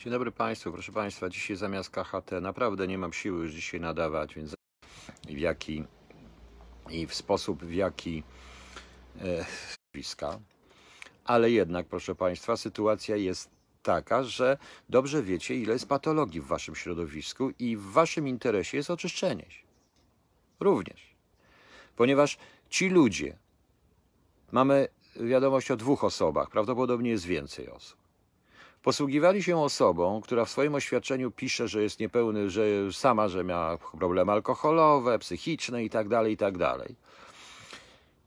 Dzień dobry Państwu, proszę Państwa. Dzisiaj zamiast KHT naprawdę nie mam siły już dzisiaj nadawać, więc w jaki i w sposób, w jaki e. Ale jednak, proszę Państwa, sytuacja jest taka, że dobrze wiecie, ile jest patologii w Waszym środowisku i w Waszym interesie jest oczyszczenie się. Również. Ponieważ ci ludzie, mamy wiadomość o dwóch osobach, prawdopodobnie jest więcej osób posługiwali się osobą, która w swoim oświadczeniu pisze, że jest niepełny, że sama, że miała problemy alkoholowe, psychiczne itd., tak itd. Tak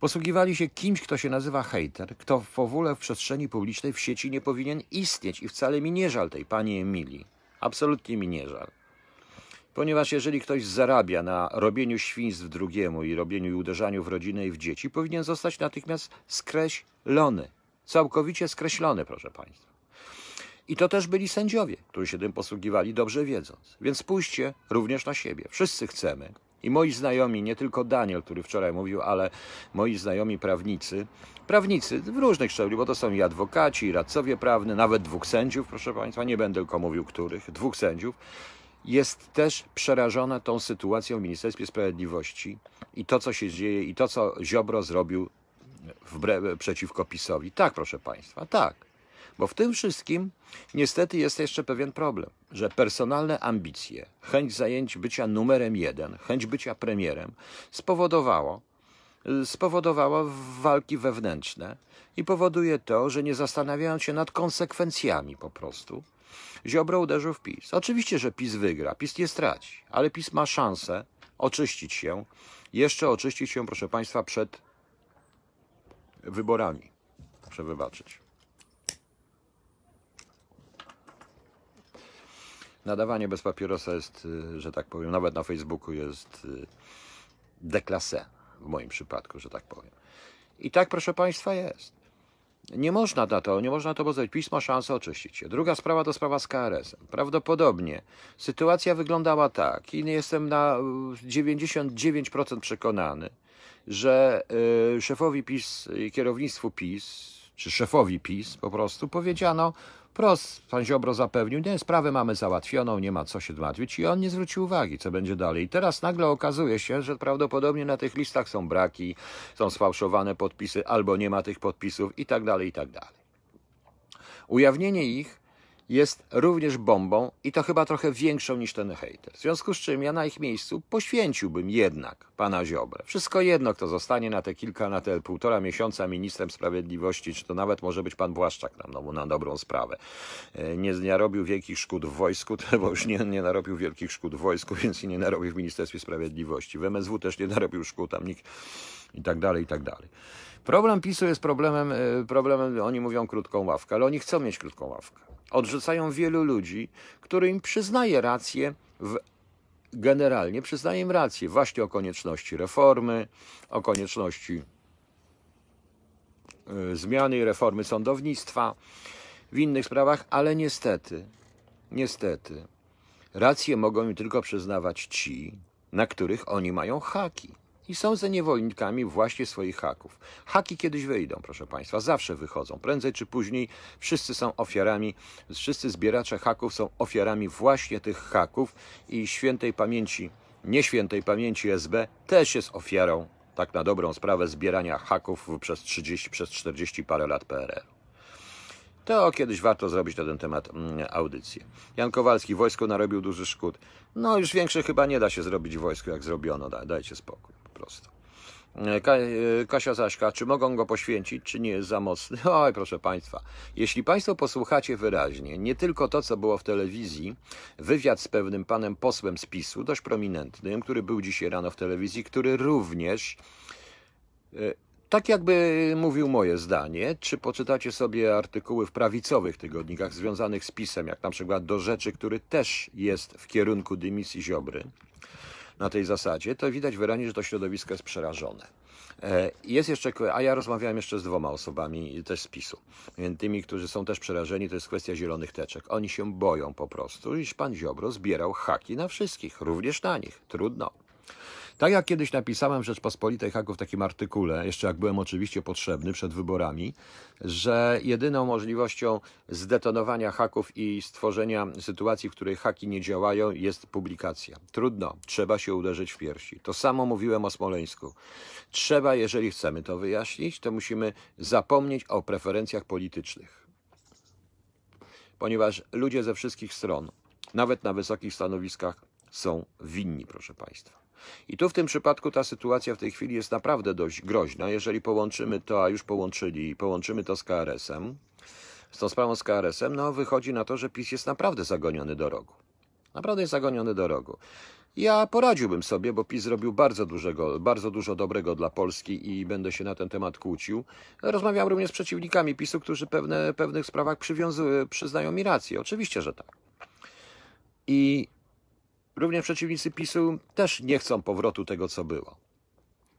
posługiwali się kimś, kto się nazywa hater, kto w ogóle w przestrzeni publicznej w sieci nie powinien istnieć i wcale mi nie żal tej pani Emilii. Absolutnie mi nie żal. Ponieważ jeżeli ktoś zarabia na robieniu świństw drugiemu i robieniu i uderzaniu w rodzinę i w dzieci, powinien zostać natychmiast skreślony. Całkowicie skreślony, proszę Państwa. I to też byli sędziowie, którzy się tym posługiwali, dobrze wiedząc. Więc spójrzcie również na siebie. Wszyscy chcemy. I moi znajomi, nie tylko Daniel, który wczoraj mówił, ale moi znajomi prawnicy, prawnicy w różnych szczeblach, bo to są i adwokaci, i radcowie prawni, nawet dwóch sędziów, proszę Państwa, nie będę tylko mówił których, dwóch sędziów, jest też przerażona tą sytuacją w Ministerstwie Sprawiedliwości i to, co się dzieje, i to, co Ziobro zrobił wbrew, przeciwko PiSowi. Tak, proszę Państwa, tak. Bo w tym wszystkim niestety jest jeszcze pewien problem, że personalne ambicje, chęć zajęć bycia numerem jeden, chęć bycia premierem spowodowało, spowodowało walki wewnętrzne i powoduje to, że nie zastanawiając się nad konsekwencjami po prostu, Ziobro uderzył w PiS. Oczywiście, że PiS wygra, PiS nie straci, ale PiS ma szansę oczyścić się, jeszcze oczyścić się, proszę Państwa, przed wyborami. Proszę wybaczyć. Nadawanie bez papierosa jest, y, że tak powiem, nawet na Facebooku jest y, deklasé w moim przypadku, że tak powiem. I tak, proszę Państwa, jest. Nie można na to, nie można to pozwolić. PiS ma szansę oczyścić się. Druga sprawa to sprawa z KRS-em. Prawdopodobnie sytuacja wyglądała tak i jestem na 99% y, przekonany, że szefowi PiS i kierownictwu PiS, czy szefowi PiS po prostu powiedziano, Prost, pan Ziobro zapewnił, nie, sprawę mamy załatwioną, nie ma co się martwić i on nie zwrócił uwagi, co będzie dalej. I teraz nagle okazuje się, że prawdopodobnie na tych listach są braki, są sfałszowane podpisy, albo nie ma tych podpisów i tak dalej, i tak dalej. Ujawnienie ich jest również bombą i to chyba trochę większą niż ten hejter. W związku z czym ja na ich miejscu poświęciłbym jednak pana Ziobrę. Wszystko jedno, kto zostanie na te kilka, na te półtora miesiąca ministrem sprawiedliwości, czy to nawet może być pan Błaszczak na, no, na dobrą sprawę. E, nie narobił wielkich szkód w wojsku, bo już nie, nie narobił wielkich szkód w wojsku, więc i nie narobił w Ministerstwie Sprawiedliwości. W MSW też nie narobił szkód, tam nikt i tak dalej, i tak dalej. Problem PiSu jest problemem, e, problemem, oni mówią krótką ławkę, ale oni chcą mieć krótką ławkę odrzucają wielu ludzi, którym przyznaje rację w generalnie przyznaje im rację właśnie o konieczności reformy, o konieczności y, zmiany i reformy sądownictwa, w innych sprawach, ale niestety, niestety, rację mogą im tylko przyznawać ci, na których oni mają haki i są ze niewolnikami właśnie swoich haków. Haki kiedyś wyjdą, proszę Państwa, zawsze wychodzą. Prędzej czy później wszyscy są ofiarami, wszyscy zbieracze haków są ofiarami właśnie tych haków i świętej pamięci, nieświętej pamięci SB też jest ofiarą, tak na dobrą sprawę, zbierania haków przez 30, przez 40 parę lat PRL. To kiedyś warto zrobić na ten temat mm, audycję. Jan Kowalski, wojsko narobił duży szkód. No już większe chyba nie da się zrobić wojsku, jak zrobiono. Dajcie spokój prostu. E, e, Kasia Zaśka, czy mogą go poświęcić, czy nie jest za mocny? Oj, proszę Państwa, jeśli Państwo posłuchacie wyraźnie, nie tylko to, co było w telewizji, wywiad z pewnym panem posłem z PiSu, dość prominentnym, który był dzisiaj rano w telewizji, który również, e, tak jakby mówił moje zdanie, czy poczytacie sobie artykuły w prawicowych tygodnikach związanych z PiSem, jak na przykład do rzeczy, który też jest w kierunku dymisji Ziobry, na tej zasadzie, to widać wyraźnie, że to środowisko jest przerażone. E, jest jeszcze, a ja rozmawiałem jeszcze z dwoma osobami też z PiSu. Tymi, którzy są też przerażeni, to jest kwestia zielonych teczek. Oni się boją po prostu, iż pan Ziobro zbierał haki na wszystkich, również na nich. Trudno. Tak jak kiedyś napisałem w Rzeczpospolitej Haków w takim artykule, jeszcze jak byłem oczywiście potrzebny przed wyborami, że jedyną możliwością zdetonowania haków i stworzenia sytuacji, w której haki nie działają, jest publikacja. Trudno, trzeba się uderzyć w piersi. To samo mówiłem o Smoleńsku. Trzeba, jeżeli chcemy to wyjaśnić, to musimy zapomnieć o preferencjach politycznych. Ponieważ ludzie ze wszystkich stron, nawet na wysokich stanowiskach, są winni, proszę Państwa. I tu w tym przypadku ta sytuacja w tej chwili jest naprawdę dość groźna. Jeżeli połączymy to, a już połączyli, połączymy to z KRS-em, z tą sprawą z KRS-em, no wychodzi na to, że PiS jest naprawdę zagoniony do rogu. Naprawdę jest zagoniony do rogu. Ja poradziłbym sobie, bo PiS zrobił bardzo, dużego, bardzo dużo dobrego dla Polski i będę się na ten temat kłócił. Rozmawiam również z przeciwnikami PiSu, którzy pewne, pewnych sprawach przyznają mi rację. Oczywiście, że tak. I również przeciwnicy PiSu też nie chcą powrotu tego, co było.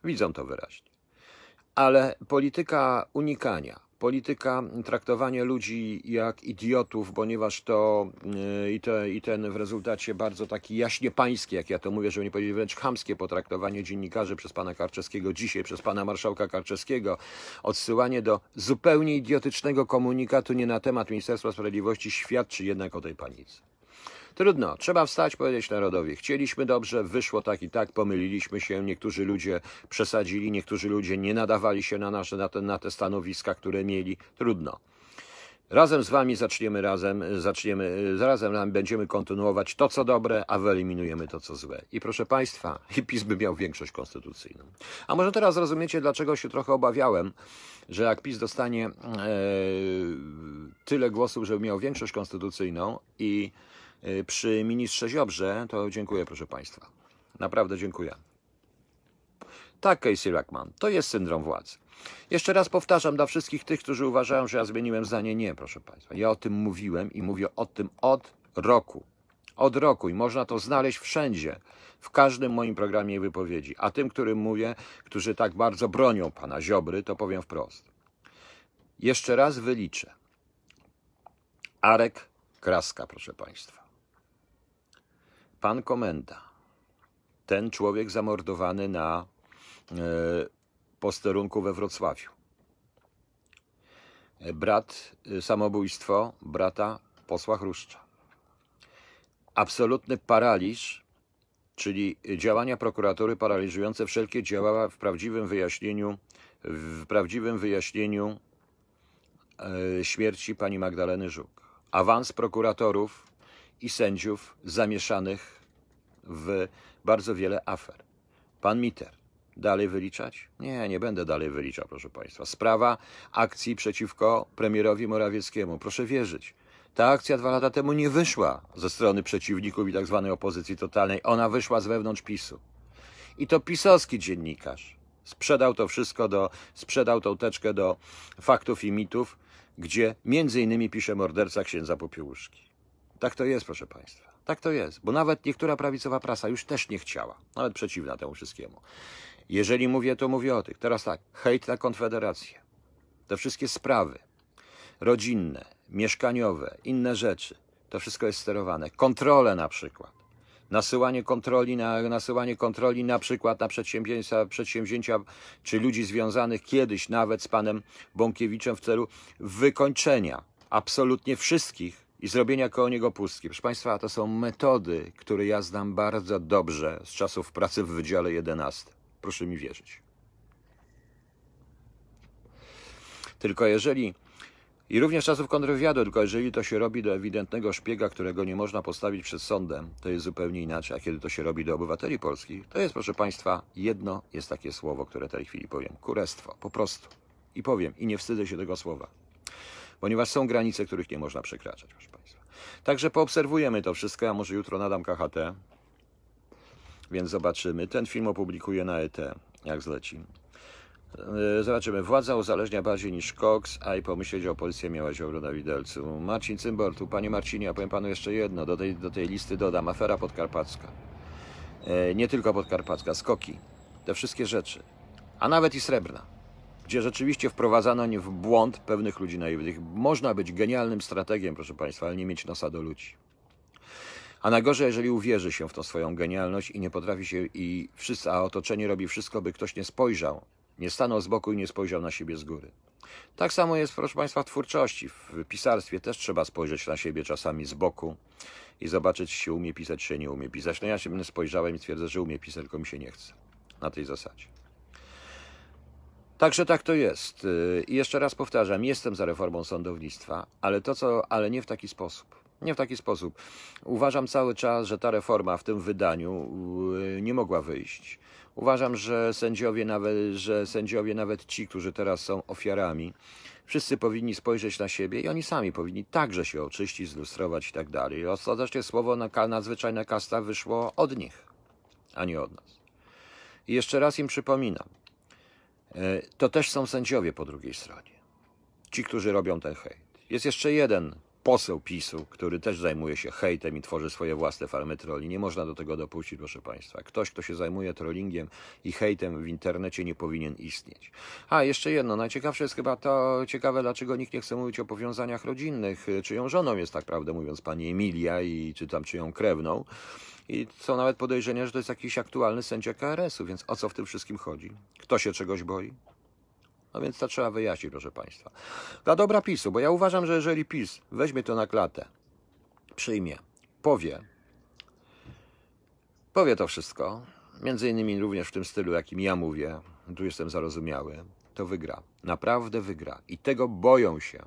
Widzą to wyraźnie. Ale polityka unikania, polityka traktowania ludzi jak idiotów, ponieważ to yy, i, te, i ten w rezultacie bardzo taki jaśnie pański, jak ja to mówię, żeby nie powiedzieć wręcz chamskie potraktowanie dziennikarzy przez pana Karczewskiego dzisiaj, przez pana marszałka Karczewskiego, odsyłanie do zupełnie idiotycznego komunikatu nie na temat Ministerstwa Sprawiedliwości świadczy jednak o tej panice. Trudno, trzeba wstać, powiedzieć narodowi. Chcieliśmy dobrze, wyszło tak i tak, pomyliliśmy się, niektórzy ludzie przesadzili, niektórzy ludzie nie nadawali się na nasze, na te, na te stanowiska, które mieli. Trudno. Razem z wami zaczniemy razem, zaczniemy, razem będziemy kontynuować to, co dobre, a wyeliminujemy to, co złe. I proszę Państwa, PiS by miał większość konstytucyjną. A może teraz rozumiecie, dlaczego się trochę obawiałem, że jak PiS dostanie e, tyle głosów, żeby miał większość konstytucyjną i Y, przy ministrze Ziobrze, to dziękuję, proszę Państwa. Naprawdę dziękuję. Tak, Casey Rackman, to jest syndrom władzy. Jeszcze raz powtarzam dla wszystkich tych, którzy uważają, że ja zmieniłem zdanie. Nie, proszę Państwa. Ja o tym mówiłem i mówię o tym od roku. Od roku i można to znaleźć wszędzie, w każdym moim programie i wypowiedzi. A tym, którym mówię, którzy tak bardzo bronią pana Ziobry, to powiem wprost. Jeszcze raz wyliczę. Arek Kraska, proszę Państwa pan komenda, ten człowiek zamordowany na e, posterunku we Wrocławiu. E, brat, e, samobójstwo brata posła Chruszcza. Absolutny paraliż, czyli działania prokuratury paraliżujące wszelkie działania w prawdziwym wyjaśnieniu, w prawdziwym wyjaśnieniu śmierci pani Magdaleny Żuk. Awans prokuratorów i sędziów zamieszanych w bardzo wiele afer. Pan Miter. Dalej wyliczać? Nie, nie będę dalej wyliczał, proszę Państwa. Sprawa akcji przeciwko premierowi Morawieckiemu. Proszę wierzyć. Ta akcja dwa lata temu nie wyszła ze strony przeciwników i tak zwanej opozycji totalnej. Ona wyszła z wewnątrz PiSu. I to pisowski dziennikarz sprzedał to wszystko do, sprzedał tą teczkę do faktów i mitów, gdzie między innymi pisze morderca księdza Popiełuszki. Tak to jest, proszę Państwa. Tak to jest, bo nawet niektóra prawicowa prasa już też nie chciała, nawet przeciwna temu wszystkiemu. Jeżeli mówię, to mówię o tych. Teraz tak, hejt na Konfederację. Te wszystkie sprawy rodzinne, mieszkaniowe, inne rzeczy, to wszystko jest sterowane. Kontrole na przykład. Nasyłanie kontroli na, nasyłanie kontroli na przykład na przedsięwzięcia, przedsięwzięcia czy ludzi związanych kiedyś nawet z panem Bąkiewiczem w celu wykończenia absolutnie wszystkich i zrobienia koło niego pustki. Proszę Państwa, to są metody, które ja znam bardzo dobrze z czasów pracy w Wydziale 11. Proszę mi wierzyć. Tylko jeżeli, i również czasów kontrwywiadu, tylko jeżeli to się robi do ewidentnego szpiega, którego nie można postawić przed sądem, to jest zupełnie inaczej. A kiedy to się robi do obywateli polskich, to jest, proszę Państwa, jedno jest takie słowo, które w tej chwili powiem. Kurestwo. Po prostu. I powiem. I nie wstydzę się tego słowa ponieważ są granice, których nie można przekraczać, proszę Państwa. Także poobserwujemy to wszystko, ja może jutro nadam KHT, więc zobaczymy. Ten film opublikuję na ET, jak zleci. E, zobaczymy. Władza uzależnia bardziej niż Cox, a i pomyśleć o policji miała ziobro na widelcu. Marcin Cymbor, tu panie Marcinie, ja powiem panu jeszcze jedno. Do tej, do tej listy dodam. Afera podkarpacka. E, nie tylko podkarpacka, skoki. Te wszystkie rzeczy. A nawet i srebrna gdzie rzeczywiście wprowadzano w błąd pewnych ludzi naiwnych. Można być genialnym strategiem, proszę Państwa, ale nie mieć nosa do ludzi. A najgorzej, jeżeli uwierzy się w tą swoją genialność i nie potrafi się, i wszyscy, a otoczenie robi wszystko, by ktoś nie spojrzał, nie stanął z boku i nie spojrzał na siebie z góry. Tak samo jest, proszę Państwa, w twórczości. W pisarstwie też trzeba spojrzeć na siebie czasami z boku i zobaczyć, czy się umie pisać, czy nie umie pisać. No ja się spojrzałem i twierdzę, że umie pisać, tylko mi się nie chce. Na tej zasadzie. Także tak to jest. I jeszcze raz powtarzam, jestem za reformą sądownictwa, ale to co, ale nie w taki sposób. Nie w taki sposób. Uważam cały czas, że ta reforma w tym wydaniu yy, nie mogła wyjść. Uważam, że sędziowie, nawet, że sędziowie, nawet ci, którzy teraz są ofiarami, wszyscy powinni spojrzeć na siebie i oni sami powinni także się oczyścić, zlustrować i tak dalej. Ostatecznie słowo na, nadzwyczajna kasta wyszło od nich, a nie od nas. I jeszcze raz im przypominam, to też są sędziowie po drugiej stronie. Ci, którzy robią ten hejt. Jest jeszcze jeden poseł PiSu, który też zajmuje się hejtem i tworzy swoje własne farmy trolli. Nie można do tego dopuścić, proszę Państwa. Ktoś, kto się zajmuje trollingiem i hejtem w internecie nie powinien istnieć. A, jeszcze jedno. Najciekawsze jest chyba to ciekawe, dlaczego nikt nie chce mówić o powiązaniach rodzinnych. Czyją żoną jest, tak prawdę mówiąc, pani Emilia i czy tam czyją krewną. I są nawet podejrzenia, że to jest jakiś aktualny sędzia KRS-u, więc o co w tym wszystkim chodzi? Kto się czegoś boi? No więc to trzeba wyjaśnić, proszę Państwa. Dla dobra PiSu, bo ja uważam, że jeżeli PiS weźmie to na klatę, przyjmie, powie, powie to wszystko, między innymi również w tym stylu, jakim ja mówię, tu jestem zarozumiały, to wygra. Naprawdę wygra. I tego boją się.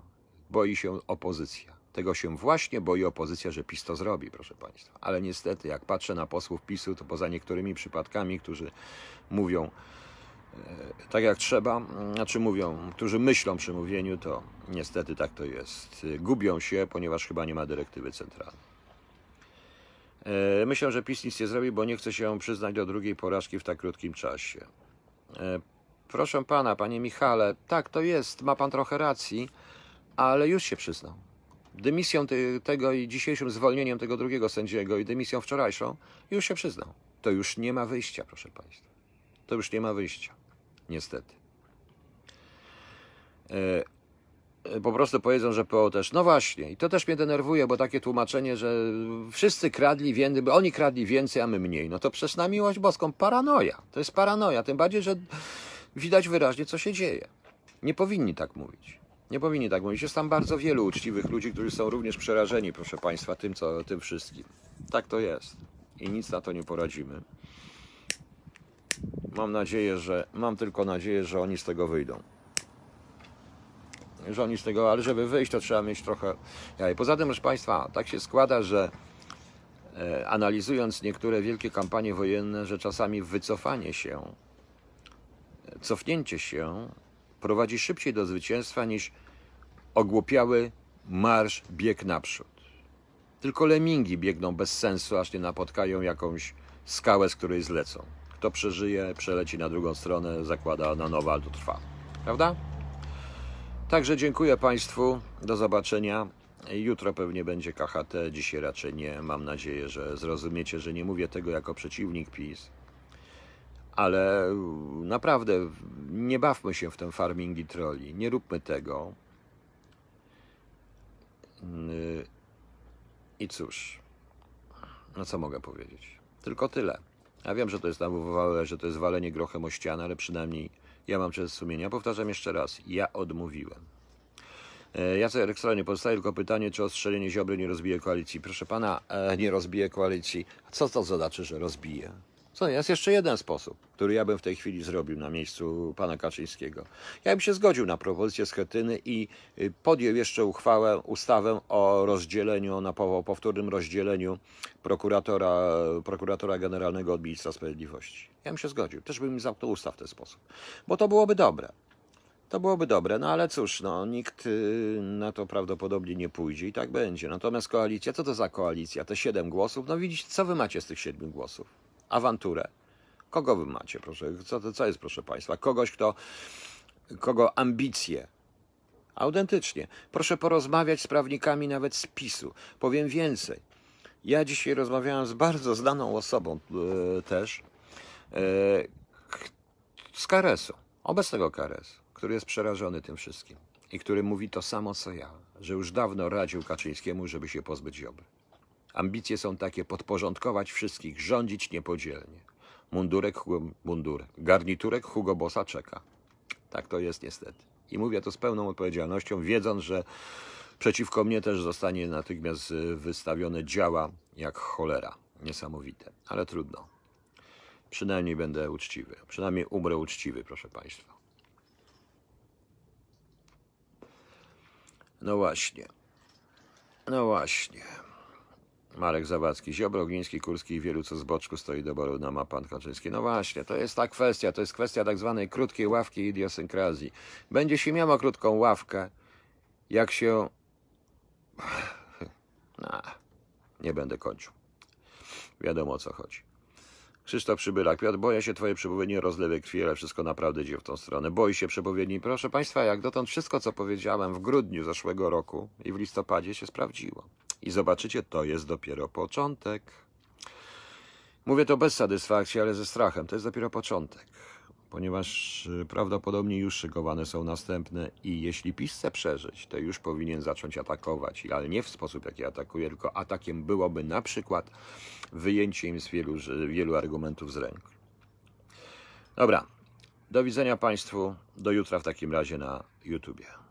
Boi się opozycja. Tego się właśnie boi opozycja, że PiS to zrobi, proszę Państwa. Ale niestety, jak patrzę na posłów PiSu, to poza niektórymi przypadkami, którzy mówią, E, tak jak trzeba, znaczy mówią, którzy myślą przy mówieniu, to niestety tak to jest. Gubią się, ponieważ chyba nie ma dyrektywy centralnej. E, myślę, że PiS nic nie zrobi, bo nie chce się przyznać do drugiej porażki w tak krótkim czasie. E, proszę pana, panie Michale, tak to jest, ma pan trochę racji, ale już się przyznał. Dymisją tego i dzisiejszym zwolnieniem tego drugiego sędziego i dymisją wczorajszą już się przyznał. To już nie ma wyjścia, proszę państwa. To już nie ma wyjścia niestety. E, e, po prostu powiedzą, że PO też. No właśnie, i to też mnie denerwuje, bo takie tłumaczenie, że wszyscy kradli więcej, bo oni kradli więcej, a my mniej. No to przecież na miłość boską paranoja. To jest paranoja, tym bardziej, że widać wyraźnie, co się dzieje. Nie powinni tak mówić. Nie powinni tak mówić. Jest tam bardzo wielu uczciwych ludzi, którzy są również przerażeni, proszę Państwa, tym, co, tym wszystkim. Tak to jest. I nic na to nie poradzimy. Mam nadzieję, że mam tylko nadzieję, że oni z tego wyjdą. Że oni z tego, ale żeby wyjść, to trzeba mieć trochę. Ja, i poza tym, proszę Państwa, tak się składa, że e, analizując niektóre wielkie kampanie wojenne, że czasami wycofanie się, cofnięcie się prowadzi szybciej do zwycięstwa niż ogłupiały marsz, bieg naprzód. Tylko lemingi biegną bez sensu, aż nie napotkają jakąś skałę, z której zlecą. Kto przeżyje, przeleci na drugą stronę, zakłada na nowo, ale to trwa. Prawda? Także dziękuję Państwu. Do zobaczenia. Jutro pewnie będzie KHT, dzisiaj raczej nie. Mam nadzieję, że zrozumiecie, że nie mówię tego jako przeciwnik PiS. Ale naprawdę nie bawmy się w ten farming i troli. Nie róbmy tego. I cóż, no co mogę powiedzieć? Tylko tyle. Ja wiem, że to jest nawówowałe, że to jest walenie grochem o ścianę, ale przynajmniej ja mam często sumienia. Powtarzam jeszcze raz, ja odmówiłem. E, Jacek Rekstra nie pozostaje tylko pytanie, czy ostrzelenie Ziobry nie rozbije koalicji. Proszę pana, e, nie rozbije koalicji. Co to znaczy, że rozbije? Co, jest jeszcze jeden sposób, który ja bym w tej chwili zrobił na miejscu pana Kaczyńskiego. Ja bym się zgodził na propozycję Schetyny i y, podjął jeszcze uchwałę, ustawę o rozdzieleniu, na powtórnym rozdzieleniu prokuratora, prokuratora generalnego od ministra sprawiedliwości. Ja bym się zgodził. Też bym zamknął ustaw w ten sposób. Bo to byłoby dobre. To byłoby dobre, no ale cóż, no, nikt y, na to prawdopodobnie nie pójdzie i tak będzie. Natomiast koalicja, co to za koalicja? Te siedem głosów? No widzicie, co wy macie z tych siedmiu głosów? Awanturę. Kogo wy macie, proszę? Co, co jest, proszę Państwa? Kogoś, kto, kogo ambicje. Autentycznie. Proszę porozmawiać z prawnikami nawet z PiSu. Powiem więcej. Ja dzisiaj rozmawiałem z bardzo znaną osobą e, też, e, z Karesu, obecnego Karesu, który jest przerażony tym wszystkim i który mówi to samo co ja, że już dawno radził Kaczyńskiemu, żeby się pozbyć Ziobry Ambicje są takie podporządkować wszystkich, rządzić niepodzielnie. Mundurek, mundurek, garniturek Hugo Bossa czeka. Tak to jest niestety. I mówię to z pełną odpowiedzialnością, wiedząc, że przeciwko mnie też zostanie natychmiast wystawione działa jak cholera. Niesamowite, ale trudno. Przynajmniej będę uczciwy. Przynajmniej umrę uczciwy, proszę Państwa. No właśnie. No właśnie. Marek Zawadzki, Ziobro, Gliński, Kurski i wielu co z boczku stoi do boru na ma pan Kaczyński. No właśnie, to jest ta kwestia, to jest kwestia tak zwanej krótkiej ławki idiosynkrazji. Będzie się miała krótką ławkę, jak się... No, nie będę kończył. Wiadomo o co chodzi. Krzysztof Przybylak, Piotr, boję się twoje przepowiednie rozlewy krwi, ale wszystko naprawdę idzie w tą stronę. Boi się przepowiedni. Proszę Państwa, jak dotąd wszystko, co powiedziałem w grudniu zeszłego roku i w listopadzie się sprawdziło. I zobaczycie, to jest dopiero początek. Mówię to bez satysfakcji, ale ze strachem. To jest dopiero początek. Ponieważ y, prawdopodobnie już szykowane są następne i jeśli PiS chce przeżyć, to już powinien zacząć atakować, ale nie w sposób, jaki atakuje, tylko atakiem byłoby na przykład wyjęcie im z wielu, wielu argumentów z ręki. Dobra, do widzenia Państwu, do jutra w takim razie na YouTubie.